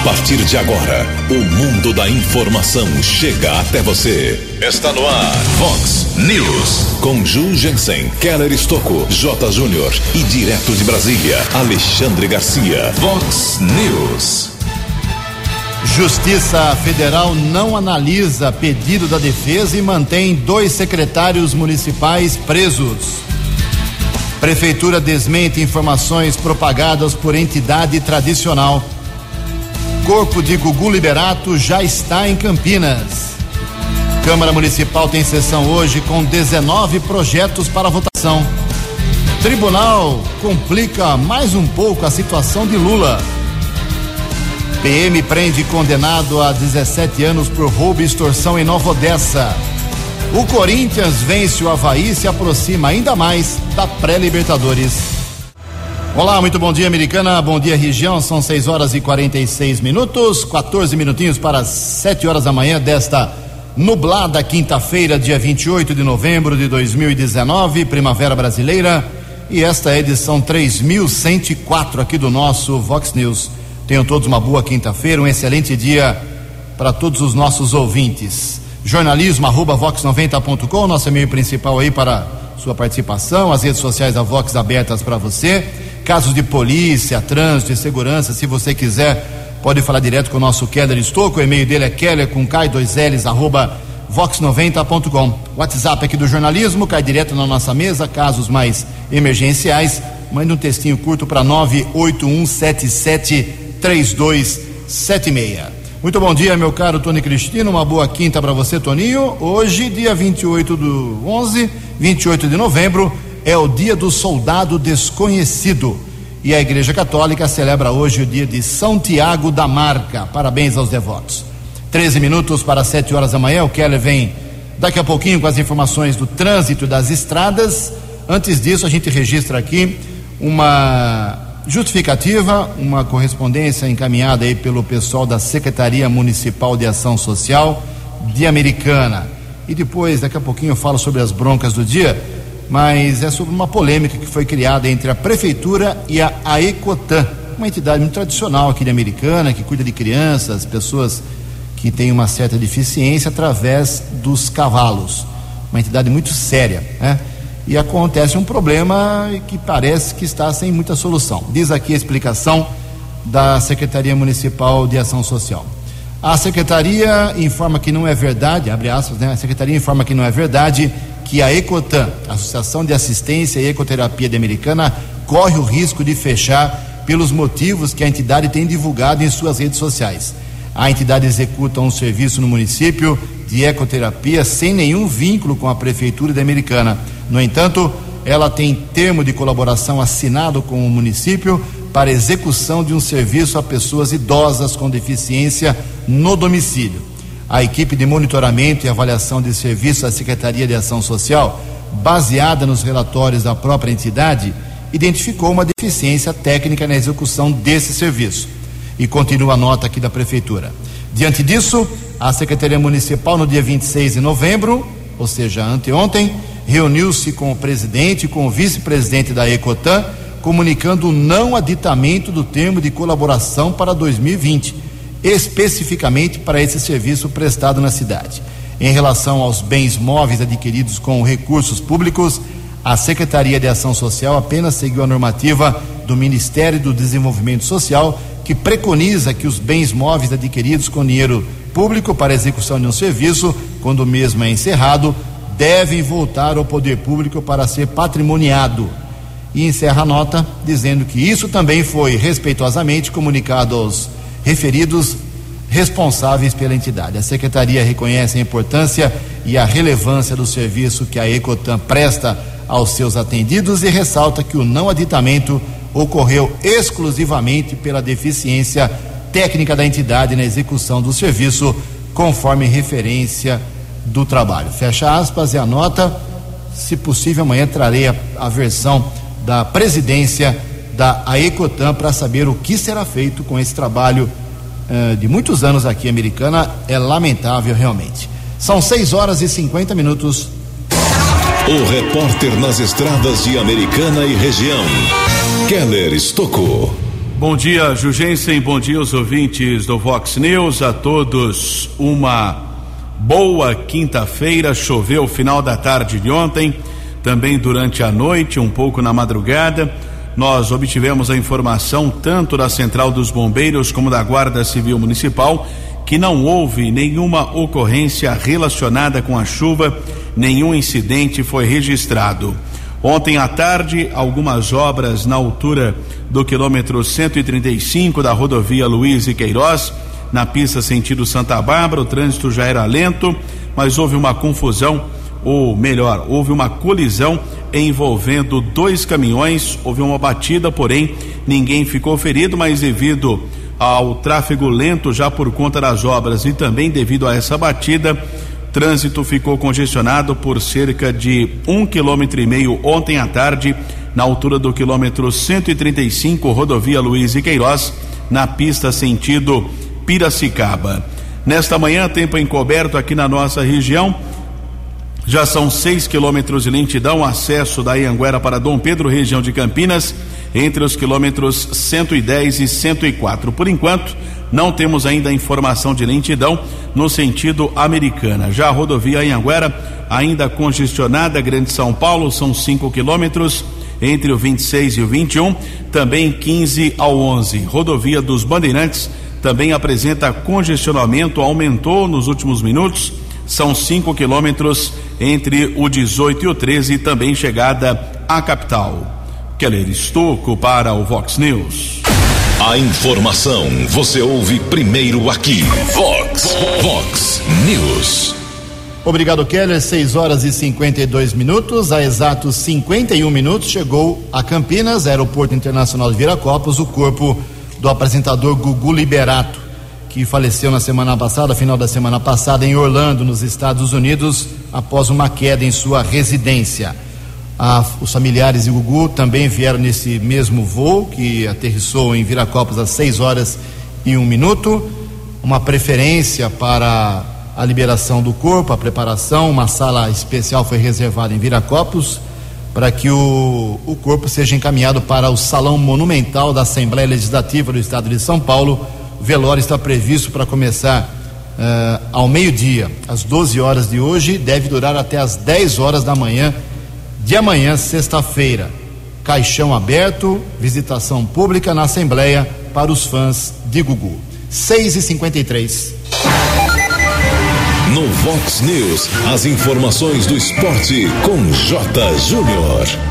A partir de agora, o mundo da informação chega até você. Está no ar, Fox News. Com Ju Jensen, Keller Estocco, J. Júnior e direto de Brasília, Alexandre Garcia. Fox News. Justiça Federal não analisa pedido da defesa e mantém dois secretários municipais presos. Prefeitura desmente informações propagadas por entidade tradicional. Corpo de Gugu Liberato já está em Campinas. Câmara Municipal tem sessão hoje com 19 projetos para votação. Tribunal complica mais um pouco a situação de Lula. PM prende condenado a 17 anos por roubo e extorsão em Nova Odessa. O Corinthians vence o Havaí e se aproxima ainda mais da pré-Libertadores. Olá, muito bom dia, americana. Bom dia, região. São 6 horas e 46 minutos, 14 minutinhos para 7 horas da manhã desta nublada quinta-feira, dia 28 de novembro de 2019, primavera brasileira. E esta é a edição 3104 aqui do nosso Vox News. Tenham todos uma boa quinta-feira, um excelente dia para todos os nossos ouvintes jornalismo arroba vox90.com, nosso e-mail principal aí para sua participação, as redes sociais da Vox abertas para você, casos de polícia, trânsito e segurança, se você quiser, pode falar direto com o nosso Keller Estouco, o e-mail dele é keller com K2Ls arroba vox90.com. WhatsApp aqui do jornalismo, cai direto na nossa mesa, casos mais emergenciais, mande um textinho curto para 981773276. Muito bom dia, meu caro Tony Cristino. Uma boa quinta para você, Toninho. Hoje, dia 28 do 11, 28 de novembro, é o dia do soldado desconhecido. E a Igreja Católica celebra hoje o dia de São Tiago da Marca. Parabéns aos devotos. 13 minutos para 7 horas da manhã. O Keller vem daqui a pouquinho com as informações do trânsito das estradas. Antes disso, a gente registra aqui uma justificativa, uma correspondência encaminhada aí pelo pessoal da Secretaria Municipal de Ação Social de Americana. E depois, daqui a pouquinho, eu falo sobre as broncas do dia, mas é sobre uma polêmica que foi criada entre a Prefeitura e a AECOTAN, uma entidade muito tradicional aqui de Americana, que cuida de crianças, pessoas que têm uma certa deficiência através dos cavalos. Uma entidade muito séria, né? e acontece um problema que parece que está sem muita solução. Diz aqui a explicação da Secretaria Municipal de Ação Social. A secretaria informa que não é verdade, abre aspas, né? A secretaria informa que não é verdade que a Ecotan, Associação de Assistência e Ecoterapia de Americana, corre o risco de fechar pelos motivos que a entidade tem divulgado em suas redes sociais. A entidade executa um serviço no município de ecoterapia sem nenhum vínculo com a prefeitura de Americana no entanto, ela tem termo de colaboração assinado com o município para execução de um serviço a pessoas idosas com deficiência no domicílio. A equipe de monitoramento e avaliação de serviço da Secretaria de Ação Social, baseada nos relatórios da própria entidade, identificou uma deficiência técnica na execução desse serviço. E continua a nota aqui da Prefeitura. Diante disso, a Secretaria Municipal, no dia 26 de novembro, ou seja, anteontem, reuniu-se com o presidente e com o vice-presidente da Ecotan, comunicando o não aditamento do termo de colaboração para 2020, especificamente para esse serviço prestado na cidade. Em relação aos bens móveis adquiridos com recursos públicos, a Secretaria de Ação Social apenas seguiu a normativa do Ministério do Desenvolvimento Social, que preconiza que os bens móveis adquiridos com dinheiro público para execução de um serviço, quando o mesmo é encerrado, devem voltar ao poder público para ser patrimoniado. E encerra a nota dizendo que isso também foi respeitosamente comunicado aos referidos responsáveis pela entidade. A secretaria reconhece a importância e a relevância do serviço que a Ecotan presta aos seus atendidos e ressalta que o não aditamento ocorreu exclusivamente pela deficiência técnica da entidade na execução do serviço, conforme referência do trabalho. Fecha aspas e anota. Se possível, amanhã trarei a, a versão da presidência da AECOTAN para saber o que será feito com esse trabalho uh, de muitos anos aqui americana. É lamentável realmente. São 6 horas e 50 minutos. O repórter nas estradas de Americana e região, Keller Estocou. Bom dia, Jugensen. Bom dia, os ouvintes do Vox News. A todos uma boa quinta-feira. Choveu final da tarde de ontem, também durante a noite, um pouco na madrugada. Nós obtivemos a informação tanto da Central dos Bombeiros como da Guarda Civil Municipal que não houve nenhuma ocorrência relacionada com a chuva, nenhum incidente foi registrado. Ontem à tarde, algumas obras na altura do quilômetro 135 da rodovia Luiz e Queiroz, na pista sentido Santa Bárbara, o trânsito já era lento, mas houve uma confusão, ou melhor, houve uma colisão envolvendo dois caminhões, houve uma batida, porém ninguém ficou ferido, mas devido ao tráfego lento já por conta das obras e também devido a essa batida, Trânsito ficou congestionado por cerca de um quilômetro e meio ontem à tarde, na altura do quilômetro 135, rodovia Luiz e Queiroz, na pista sentido Piracicaba. Nesta manhã, tempo encoberto aqui na nossa região. Já são seis quilômetros de lentidão, acesso da Ianguera para Dom Pedro, região de Campinas, entre os quilômetros 110 e 104. Por enquanto, não temos ainda informação de lentidão no sentido americana. Já a rodovia Anhanguera, ainda congestionada, Grande São Paulo, são 5 quilômetros entre o 26 e o 21, também 15 ao 11. Rodovia dos Bandeirantes também apresenta congestionamento, aumentou nos últimos minutos, são 5 quilômetros entre o 18 e o 13, também chegada à capital. Keller Estocco para o Vox News. A informação você ouve primeiro aqui. Vox, Vox News. Obrigado, Keller. 6 horas e 52 minutos. Há exatos 51 minutos chegou a Campinas, Aeroporto Internacional de Viracopos, o corpo do apresentador Gugu Liberato, que faleceu na semana passada, final da semana passada, em Orlando, nos Estados Unidos, após uma queda em sua residência. Ah, os familiares de Gugu também vieram nesse mesmo voo que aterrissou em Viracopos às 6 horas e um minuto. Uma preferência para a liberação do corpo, a preparação, uma sala especial foi reservada em Viracopos para que o, o corpo seja encaminhado para o Salão Monumental da Assembleia Legislativa do Estado de São Paulo. O velório está previsto para começar uh, ao meio-dia, às 12 horas de hoje, deve durar até às 10 horas da manhã de amanhã, sexta-feira. Caixão aberto, visitação pública na Assembleia para os fãs de Gugu. 6 e 53 No Vox News, as informações do esporte com J. Júnior.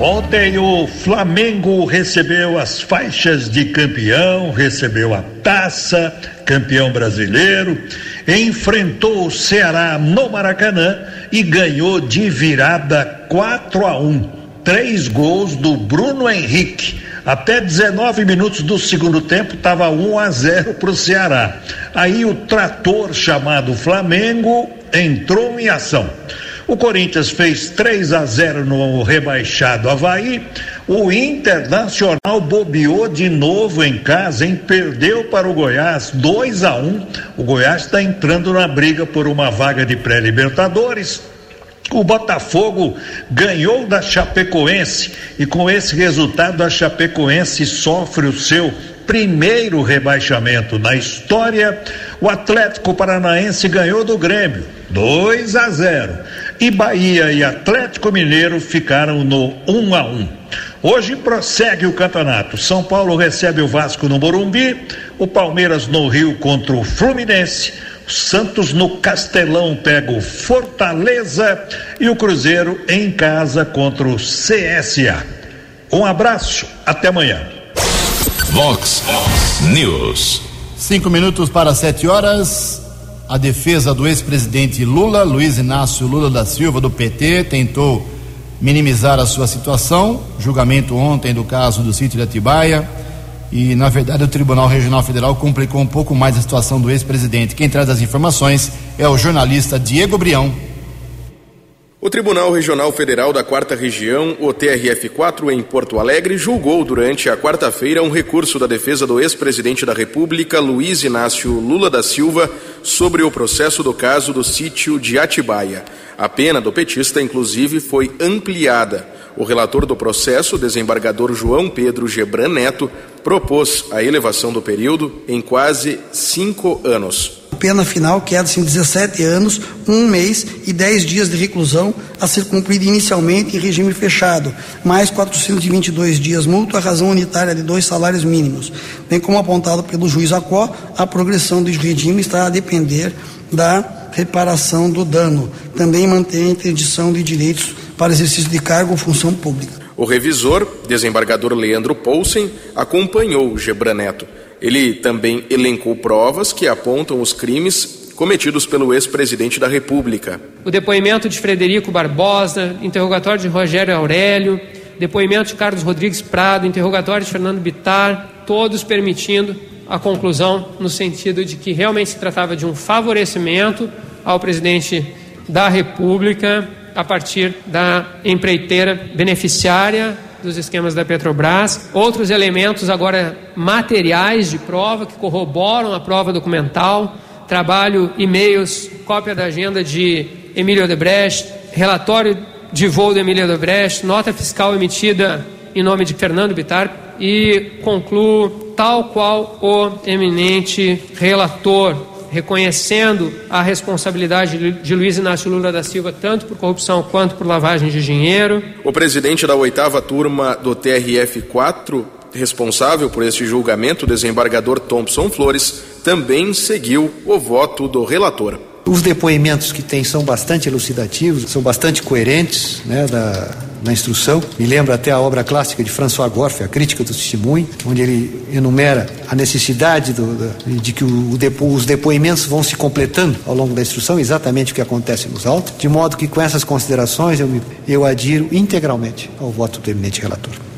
Ontem o Flamengo recebeu as faixas de campeão, recebeu a taça, campeão brasileiro, enfrentou o Ceará no Maracanã e ganhou de virada 4 a 1. Três gols do Bruno Henrique. Até 19 minutos do segundo tempo estava 1 a 0 para o Ceará. Aí o trator chamado Flamengo entrou em ação. O Corinthians fez 3 a 0 no rebaixado Havaí. O Internacional bobeou de novo em casa, hein? Perdeu para o Goiás 2 a 1. O Goiás está entrando na briga por uma vaga de pré-libertadores. O Botafogo ganhou da Chapecoense e com esse resultado a Chapecoense sofre o seu primeiro rebaixamento na história. O Atlético Paranaense ganhou do Grêmio 2 a 0 e Bahia e Atlético Mineiro ficaram no 1 a 1. Hoje prossegue o campeonato. São Paulo recebe o Vasco no Morumbi, o Palmeiras no Rio contra o Fluminense. Santos no Castelão pega o Fortaleza e o Cruzeiro em casa contra o CSA. Um abraço, até amanhã. Vox News. Cinco minutos para sete horas. A defesa do ex-presidente Lula, Luiz Inácio Lula da Silva, do PT, tentou minimizar a sua situação. Julgamento ontem do caso do sítio de Atibaia e, na verdade, o Tribunal Regional Federal complicou um pouco mais a situação do ex-presidente. Quem traz as informações é o jornalista Diego Brião. O Tribunal Regional Federal da Quarta Região, o TRF4, em Porto Alegre, julgou durante a quarta-feira um recurso da defesa do ex-presidente da República, Luiz Inácio Lula da Silva, sobre o processo do caso do sítio de Atibaia. A pena do petista, inclusive, foi ampliada. O relator do processo, desembargador João Pedro Gebran Neto, propôs a elevação do período em quase cinco anos. Pena final queda-se em 17 anos, um mês e 10 dias de reclusão a ser cumprida inicialmente em regime fechado, mais 422 dias multa à razão unitária de dois salários mínimos. Bem como apontado pelo juiz Acó, a progressão do regime está a depender da reparação do dano. Também mantém a interdição de direitos para exercício de cargo ou função pública. O revisor, desembargador Leandro Poulsen, acompanhou o Gebraneto. Ele também elencou provas que apontam os crimes cometidos pelo ex-presidente da República. O depoimento de Frederico Barbosa, interrogatório de Rogério Aurélio, depoimento de Carlos Rodrigues Prado, interrogatório de Fernando Bitar, todos permitindo a conclusão no sentido de que realmente se tratava de um favorecimento ao presidente da República a partir da empreiteira beneficiária dos esquemas da Petrobras. Outros elementos agora materiais de prova que corroboram a prova documental, trabalho, e-mails, cópia da agenda de Emílio Odebrecht, relatório de voo de Emílio Odebrecht, nota fiscal emitida em nome de Fernando Bittar e concluo tal qual o eminente relator reconhecendo a responsabilidade de Luiz Inácio Lula da Silva, tanto por corrupção quanto por lavagem de dinheiro. O presidente da oitava turma do TRF-4, responsável por este julgamento, o desembargador Thompson Flores, também seguiu o voto do relator. Os depoimentos que tem são bastante elucidativos, são bastante coerentes né, da, na instrução. Me lembra até a obra clássica de François Gorff, A Crítica do Testemunho, onde ele enumera a necessidade do, de que o, depo, os depoimentos vão se completando ao longo da instrução, exatamente o que acontece nos autos, de modo que com essas considerações eu, me, eu adiro integralmente ao voto do eminente relator.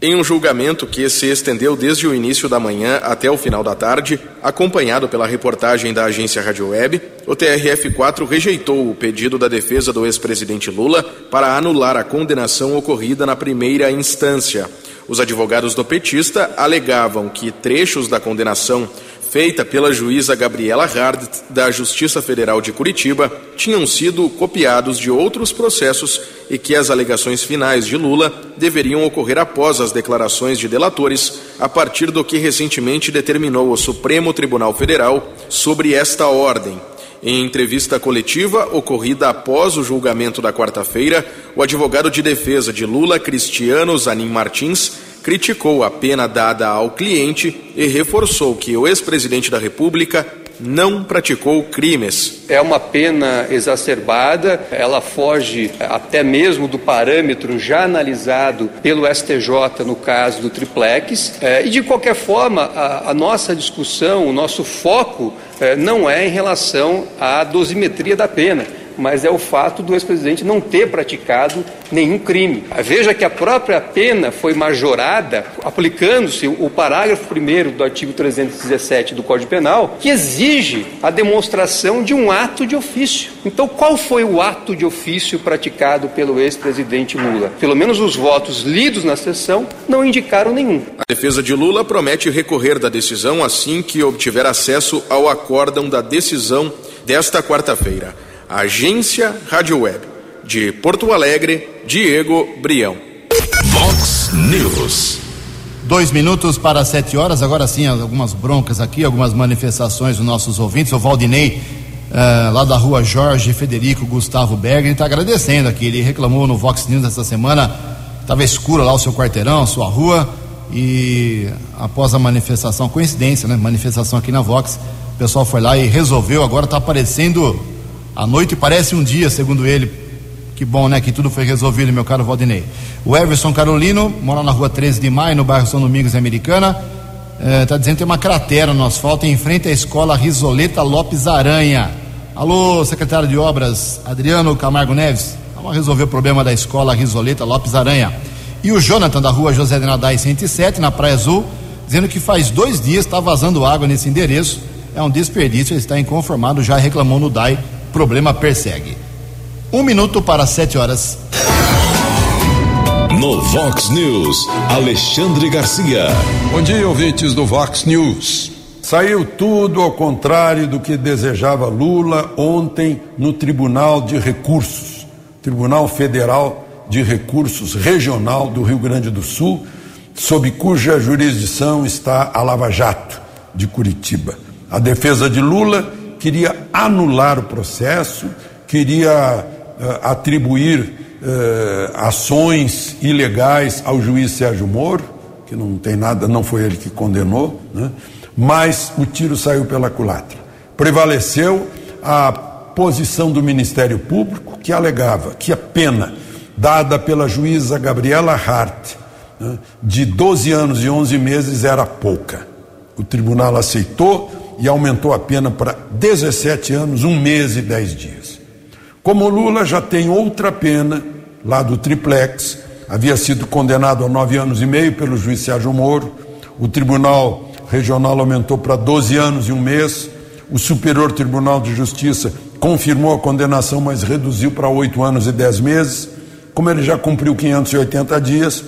Em um julgamento que se estendeu desde o início da manhã até o final da tarde, acompanhado pela reportagem da agência Rádio Web, o TRF4 rejeitou o pedido da defesa do ex-presidente Lula para anular a condenação ocorrida na primeira instância. Os advogados do petista alegavam que trechos da condenação feita pela juíza Gabriela Hard, da Justiça Federal de Curitiba, tinham sido copiados de outros processos e que as alegações finais de Lula deveriam ocorrer após as declarações de delatores, a partir do que recentemente determinou o Supremo Tribunal Federal sobre esta ordem. Em entrevista coletiva ocorrida após o julgamento da quarta-feira, o advogado de defesa de Lula, Cristiano Zanin Martins, criticou a pena dada ao cliente e reforçou que o ex-presidente da República não praticou crimes. É uma pena exacerbada, ela foge até mesmo do parâmetro já analisado pelo STJ no caso do triplex. É, e de qualquer forma, a, nossa discussão, o nosso foco é, não é em relação à dosimetria da pena mas é o fato do ex-presidente não ter praticado nenhum crime. Veja que a própria pena foi majorada aplicando-se o parágrafo 1 do artigo 317 do Código Penal, que exige a demonstração de um ato de ofício. Então, qual foi o ato de ofício praticado pelo ex-presidente Lula? Pelo menos os votos lidos na sessão não indicaram nenhum. A defesa de Lula promete recorrer da decisão assim que obtiver acesso ao acórdão da decisão desta quarta-feira. Agência Rádio Web. De Porto Alegre, Diego Brião. Vox News. Dois minutos para sete horas, agora sim, algumas broncas aqui, algumas manifestações dos nossos ouvintes. O Valdinei, uh, lá da rua Jorge Federico Gustavo Berger, está agradecendo aqui. Ele reclamou no Vox News essa semana, estava escuro lá o seu quarteirão, a sua rua, e após a manifestação, coincidência, né? Manifestação aqui na Vox, o pessoal foi lá e resolveu, agora está aparecendo a noite parece um dia, segundo ele. Que bom, né? Que tudo foi resolvido, meu caro Valdinei. O Everson Carolino, mora na rua 13 de maio, no bairro São Domingos Americana. Está eh, dizendo que tem uma cratera no asfalto em frente à escola Risoleta Lopes Aranha. Alô, secretário de obras, Adriano Camargo Neves. Vamos resolver o problema da escola Risoleta Lopes Aranha. E o Jonathan, da rua José de Nadai 107, na Praia Azul, dizendo que faz dois dias está vazando água nesse endereço. É um desperdício, ele está inconformado, já reclamou no DAI problema persegue. Um minuto para sete horas. No Vox News, Alexandre Garcia. Bom dia, ouvintes do Vox News. Saiu tudo ao contrário do que desejava Lula ontem no Tribunal de Recursos, Tribunal Federal de Recursos Regional do Rio Grande do Sul, sob cuja jurisdição está a Lava Jato de Curitiba. A defesa de Lula queria anular o processo, queria uh, atribuir uh, ações ilegais ao juiz Sérgio Moro, que não tem nada, não foi ele que condenou, né? mas o tiro saiu pela culatra. Prevaleceu a posição do Ministério Público, que alegava que a pena dada pela juíza Gabriela Hart, né, de 12 anos e 11 meses, era pouca. O tribunal aceitou e aumentou a pena para 17 anos, um mês e 10 dias. Como Lula já tem outra pena, lá do triplex, havia sido condenado a nove anos e meio pelo juiz Sérgio Moro, o Tribunal Regional aumentou para 12 anos e um mês, o Superior Tribunal de Justiça confirmou a condenação, mas reduziu para oito anos e dez meses. Como ele já cumpriu 580 dias,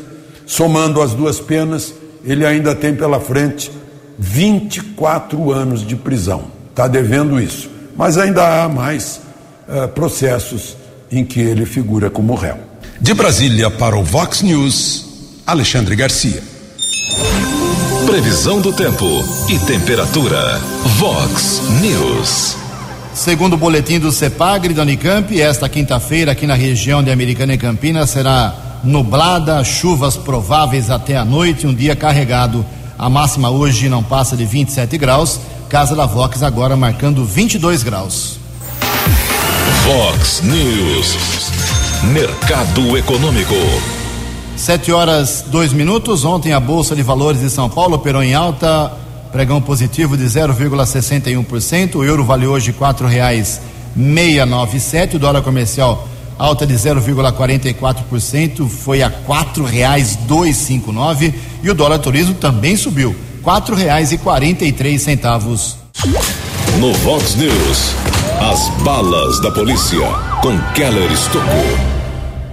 somando as duas penas, ele ainda tem pela frente 24 anos de prisão. Está devendo isso. Mas ainda há mais uh, processos em que ele figura como réu. De Brasília para o Vox News, Alexandre Garcia. Previsão do tempo e temperatura. Vox News. Segundo o boletim do CEPAGRE da Unicamp, esta quinta-feira aqui na região de Americana e Campinas será nublada, chuvas prováveis até a noite, um dia carregado. A máxima hoje não passa de 27 graus. Casa da Vox agora marcando 22 graus. Vox News. Mercado Econômico. Sete horas, dois minutos. Ontem a Bolsa de Valores de São Paulo operou em alta, pregão positivo de 0,61%. O euro vale hoje quatro reais meia nove sete. O dólar comercial alta de 0,44%, foi a quatro reais dois cinco nove. E o dólar turismo também subiu, quatro reais e quarenta e três centavos. No Vox News, as balas da polícia com Keller Estocou.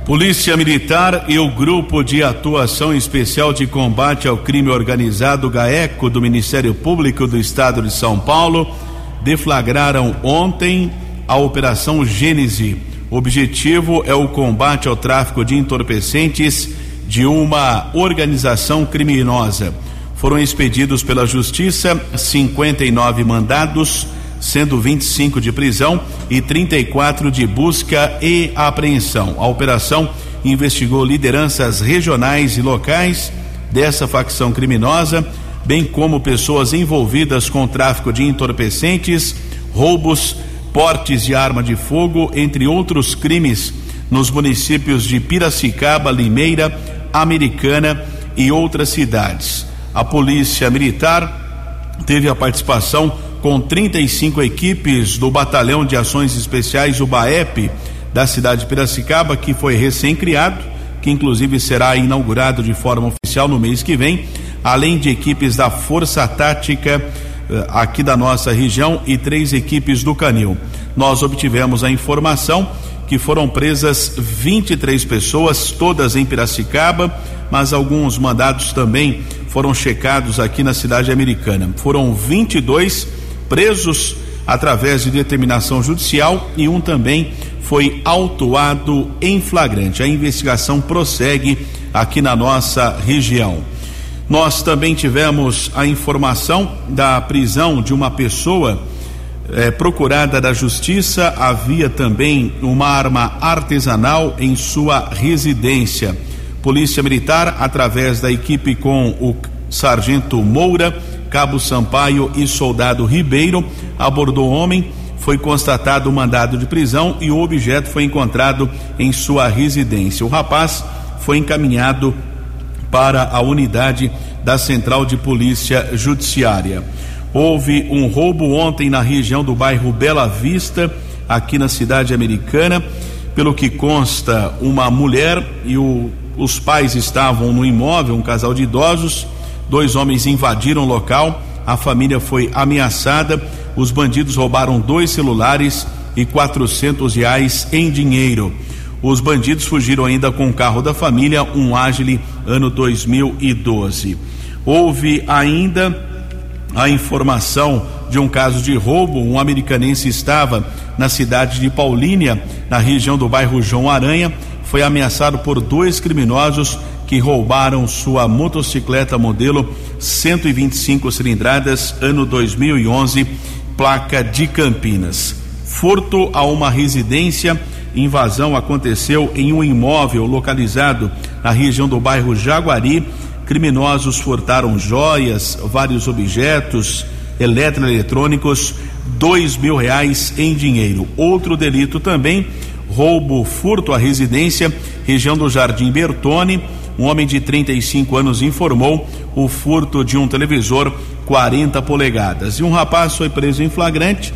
Polícia Militar e o Grupo de Atuação Especial de Combate ao Crime Organizado GAECO do Ministério Público do Estado de São Paulo deflagraram ontem a Operação Gênese. O objetivo é o combate ao tráfico de entorpecentes de uma organização criminosa. Foram expedidos pela Justiça 59 mandados sendo 25 de prisão e 34 de busca e apreensão. A operação investigou lideranças regionais e locais dessa facção criminosa, bem como pessoas envolvidas com tráfico de entorpecentes, roubos, portes de arma de fogo, entre outros crimes, nos municípios de Piracicaba, Limeira, Americana e outras cidades. A Polícia Militar teve a participação com 35 equipes do Batalhão de Ações Especiais, o BAEP, da cidade de Piracicaba, que foi recém-criado, que inclusive será inaugurado de forma oficial no mês que vem, além de equipes da Força Tática aqui da nossa região e três equipes do Canil. Nós obtivemos a informação que foram presas 23 pessoas, todas em Piracicaba, mas alguns mandados também foram checados aqui na cidade americana. Foram 22 presos através de determinação judicial e um também foi autuado em flagrante. A investigação prossegue aqui na nossa região. Nós também tivemos a informação da prisão de uma pessoa eh, procurada da justiça. Havia também uma arma artesanal em sua residência. Polícia Militar, através da equipe com o sargento Moura, Cabo Sampaio e Soldado Ribeiro abordou o homem. Foi constatado o mandado de prisão e o objeto foi encontrado em sua residência. O rapaz foi encaminhado para a unidade da Central de Polícia Judiciária. Houve um roubo ontem na região do bairro Bela Vista, aqui na cidade americana. Pelo que consta, uma mulher e o, os pais estavam no imóvel, um casal de idosos Dois homens invadiram o local, a família foi ameaçada. Os bandidos roubaram dois celulares e quatrocentos reais em dinheiro. Os bandidos fugiram ainda com o carro da família, um Agile ano 2012. Houve ainda a informação de um caso de roubo. Um americanense estava na cidade de Paulínia, na região do bairro João Aranha, foi ameaçado por dois criminosos que roubaram sua motocicleta modelo 125 cilindradas, ano 2011, placa de Campinas. Furto a uma residência. Invasão aconteceu em um imóvel localizado na região do bairro Jaguari. Criminosos furtaram joias, vários objetos eletroeletrônicos, dois mil reais em dinheiro. Outro delito também, roubo, furto à residência, região do Jardim Bertone. Um homem de 35 anos informou o furto de um televisor 40 polegadas. E um rapaz foi preso em flagrante,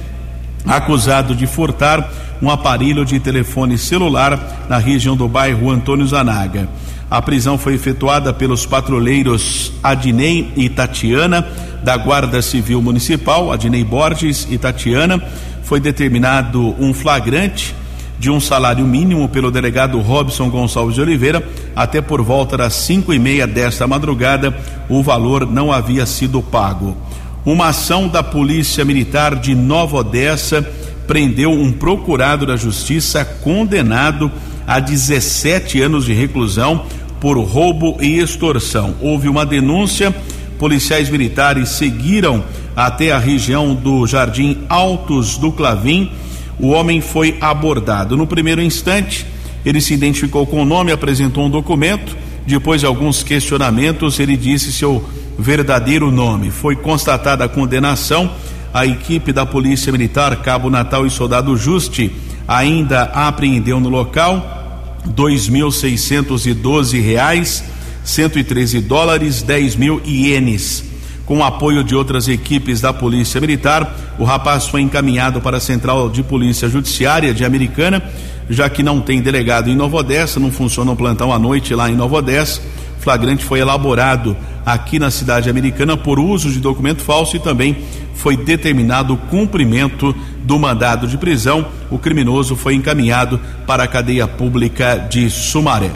acusado de furtar um aparelho de telefone celular na região do bairro Antônio Zanaga. A prisão foi efetuada pelos patrulheiros Adnei e Tatiana, da Guarda Civil Municipal, Adnei Borges e Tatiana. Foi determinado um flagrante de um salário mínimo pelo delegado Robson Gonçalves de Oliveira. Até por volta das cinco e meia desta madrugada, o valor não havia sido pago. Uma ação da Polícia Militar de Nova Odessa prendeu um procurado da Justiça condenado a 17 anos de reclusão por roubo e extorsão. Houve uma denúncia, policiais militares seguiram até a região do Jardim Altos do Clavim. O homem foi abordado. No primeiro instante, ele se identificou com o nome, apresentou um documento. Depois de alguns questionamentos, ele disse seu verdadeiro nome. Foi constatada a condenação. A equipe da Polícia Militar, Cabo Natal e Soldado Juste, ainda apreendeu no local dois mil seiscentos e doze reais, cento e treze dólares, dez mil ienes. Com o apoio de outras equipes da Polícia Militar, o rapaz foi encaminhado para a Central de Polícia Judiciária de Americana, já que não tem delegado em Nova Odessa, não funciona o plantão à noite lá em Nova Odessa. O flagrante foi elaborado aqui na cidade americana por uso de documento falso e também foi determinado o cumprimento do mandado de prisão. O criminoso foi encaminhado para a cadeia pública de Sumaré.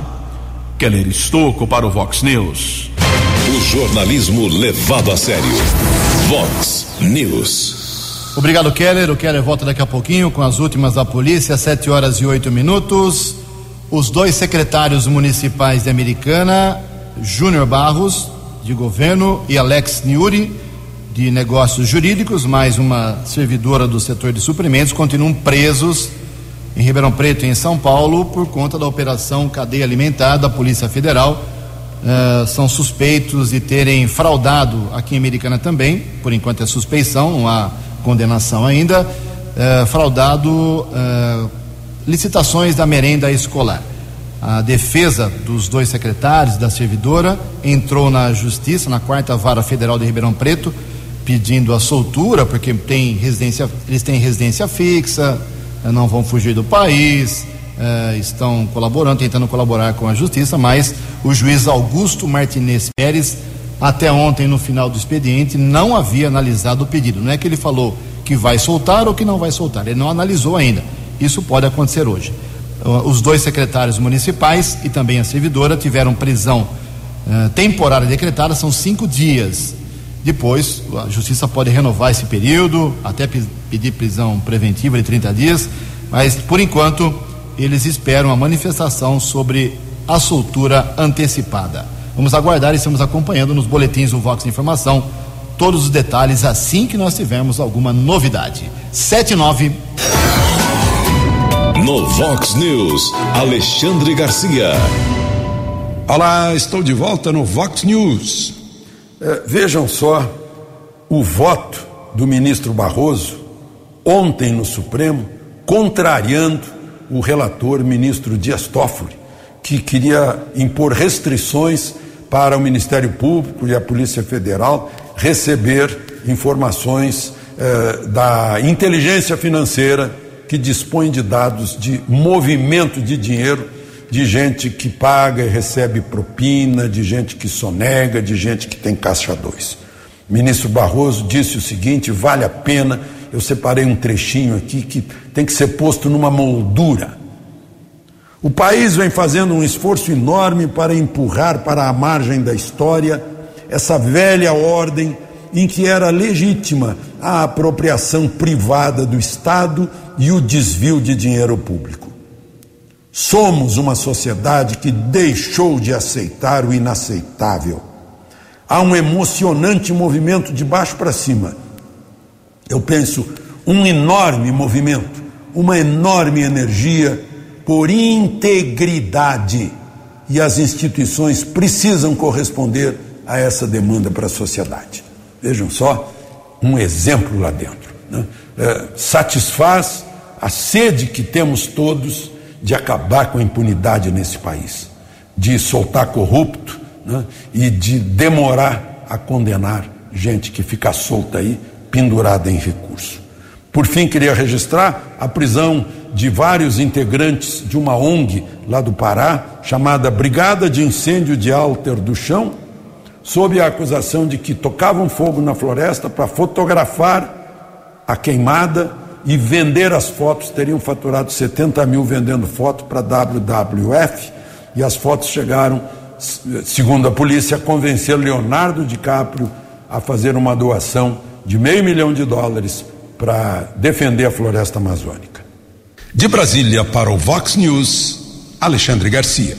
Keller Estocco para o Vox News. O jornalismo levado a sério. Vox News. Obrigado, Keller. O Keller volta daqui a pouquinho com as últimas da polícia, sete horas e oito minutos. Os dois secretários municipais de Americana, Júnior Barros, de governo, e Alex Niuri, de negócios jurídicos, mais uma servidora do setor de suprimentos, continuam presos em Ribeirão Preto e em São Paulo por conta da operação Cadeia Alimentar da Polícia Federal. Uh, são suspeitos de terem fraudado aqui em Americana também, por enquanto é suspeição, não há condenação ainda, uh, fraudado uh, licitações da merenda escolar. A defesa dos dois secretários da servidora entrou na justiça, na quarta vara federal de Ribeirão Preto, pedindo a soltura, porque tem residência, eles têm residência fixa, eh, não vão fugir do país, eh, estão colaborando, tentando colaborar com a justiça, mas o juiz Augusto Martinez Pérez, até ontem, no final do expediente, não havia analisado o pedido. Não é que ele falou que vai soltar ou que não vai soltar, ele não analisou ainda. Isso pode acontecer hoje. Os dois secretários municipais e também a servidora tiveram prisão eh, temporária decretada, são cinco dias depois, a justiça pode renovar esse período, até pedir prisão preventiva de 30 dias, mas por enquanto eles esperam a manifestação sobre a soltura antecipada. Vamos aguardar e estamos acompanhando nos boletins do Vox Informação todos os detalhes assim que nós tivermos alguma novidade. 79 No Vox News, Alexandre Garcia. Olá, estou de volta no Vox News. É, vejam só o voto do ministro Barroso ontem no Supremo, contrariando o relator ministro Dias Toffoli, que queria impor restrições para o Ministério Público e a Polícia Federal receber informações eh, da inteligência financeira que dispõe de dados de movimento de dinheiro de gente que paga e recebe propina, de gente que sonega, de gente que tem caixa dois. O ministro Barroso disse o seguinte: vale a pena. Eu separei um trechinho aqui que tem que ser posto numa moldura. O país vem fazendo um esforço enorme para empurrar para a margem da história essa velha ordem em que era legítima a apropriação privada do Estado e o desvio de dinheiro público. Somos uma sociedade que deixou de aceitar o inaceitável. Há um emocionante movimento de baixo para cima. Eu penso, um enorme movimento, uma enorme energia por integridade. E as instituições precisam corresponder a essa demanda para a sociedade. Vejam só, um exemplo lá dentro. Né? É, satisfaz a sede que temos todos de acabar com a impunidade nesse país, de soltar corrupto né? e de demorar a condenar gente que fica solta aí, pendurada em recurso. Por fim, queria registrar a prisão de vários integrantes de uma ONG lá do Pará, chamada Brigada de Incêndio de Alter do Chão, sob a acusação de que tocavam fogo na floresta para fotografar a queimada e vender as fotos. Teriam faturado 70 mil vendendo foto para WWF e as fotos chegaram, segundo a polícia, a convencer Leonardo DiCaprio a fazer uma doação de meio milhão de dólares para defender a floresta amazônica. De Brasília para o Vox News, Alexandre Garcia.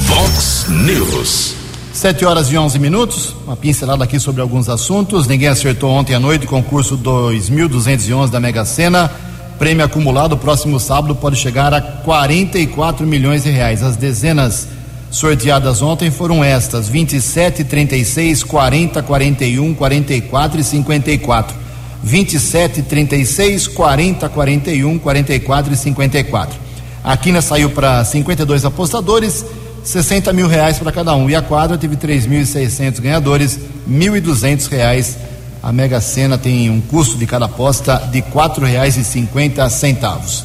Vox News. Sete horas e onze minutos, uma pincelada aqui sobre alguns assuntos. Ninguém acertou ontem à noite, concurso 2.211 da Mega Sena. Prêmio acumulado próximo sábado pode chegar a 44 milhões de reais. As dezenas sorteadas ontem foram estas: 27, 36, 40, 41, 44 e 54. 27, 36, 40, 41, 44 e 54. A quina saiu para 52 apostadores 60 mil reais para cada um. E a quadra teve 3.600 ganhadores, 1.200 reais. A Mega Sena tem um custo de cada aposta de R$ 4,50.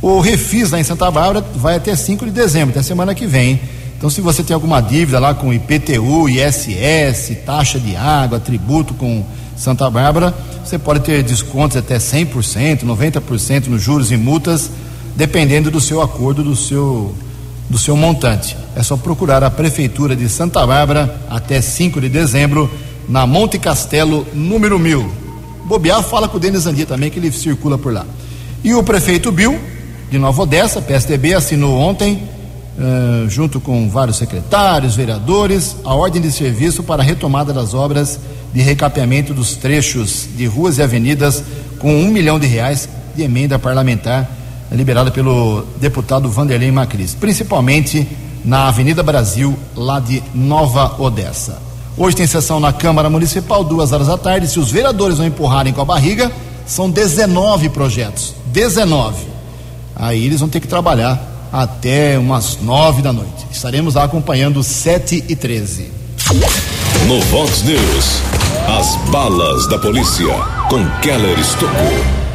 O Refis lá em Santa Bárbara vai até 5 de dezembro, até semana que vem. Então, se você tem alguma dívida lá com IPTU, ISS, taxa de água, tributo com Santa Bárbara, você pode ter descontos até 100%, 90% nos juros e multas, dependendo do seu acordo, do seu do seu montante. É só procurar a Prefeitura de Santa Bárbara até 5 de dezembro, na Monte Castelo, número 1000. Bobear fala com o Denis Andia também, que ele circula por lá. E o prefeito Bill, de Nova Odessa, PSDB, assinou ontem, uh, junto com vários secretários, vereadores, a ordem de serviço para a retomada das obras de recapeamento dos trechos de ruas e avenidas com um milhão de reais de emenda parlamentar liberada pelo deputado Vanderlei Macris, principalmente na Avenida Brasil, lá de Nova Odessa. Hoje tem sessão na Câmara Municipal, duas horas da tarde. Se os vereadores não empurrarem com a barriga, são 19 projetos. 19. Aí eles vão ter que trabalhar até umas nove da noite. Estaremos lá acompanhando 7 e 13. No Vox News, as balas da polícia com Keller Estocou.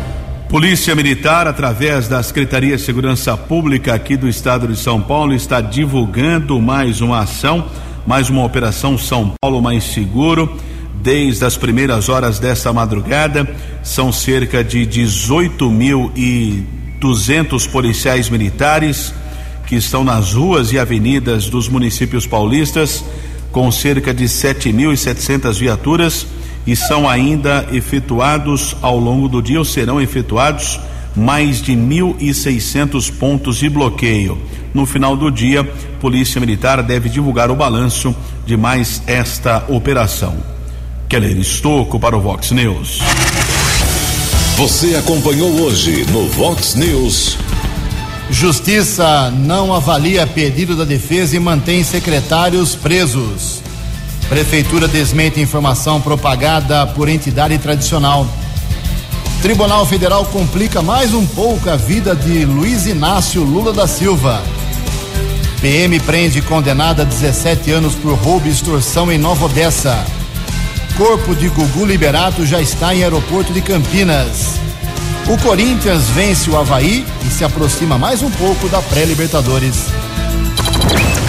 Polícia Militar, através da Secretaria de Segurança Pública aqui do estado de São Paulo, está divulgando mais uma ação, mais uma operação São Paulo Mais Seguro. Desde as primeiras horas desta madrugada, são cerca de 18.200 policiais militares que estão nas ruas e avenidas dos municípios paulistas, com cerca de 7.700 viaturas e são ainda efetuados ao longo do dia ou serão efetuados mais de 1.600 pontos de bloqueio. No final do dia, Polícia Militar deve divulgar o balanço de mais esta operação. Keller Estocco para o Vox News. Você acompanhou hoje no Vox News. Justiça não avalia pedido da defesa e mantém secretários presos. Prefeitura desmente informação propagada por entidade tradicional. Tribunal Federal complica mais um pouco a vida de Luiz Inácio Lula da Silva. PM prende condenada a 17 anos por roubo e extorsão em Nova Odessa. Corpo de Gugu Liberato já está em aeroporto de Campinas. O Corinthians vence o Havaí e se aproxima mais um pouco da pré-Libertadores.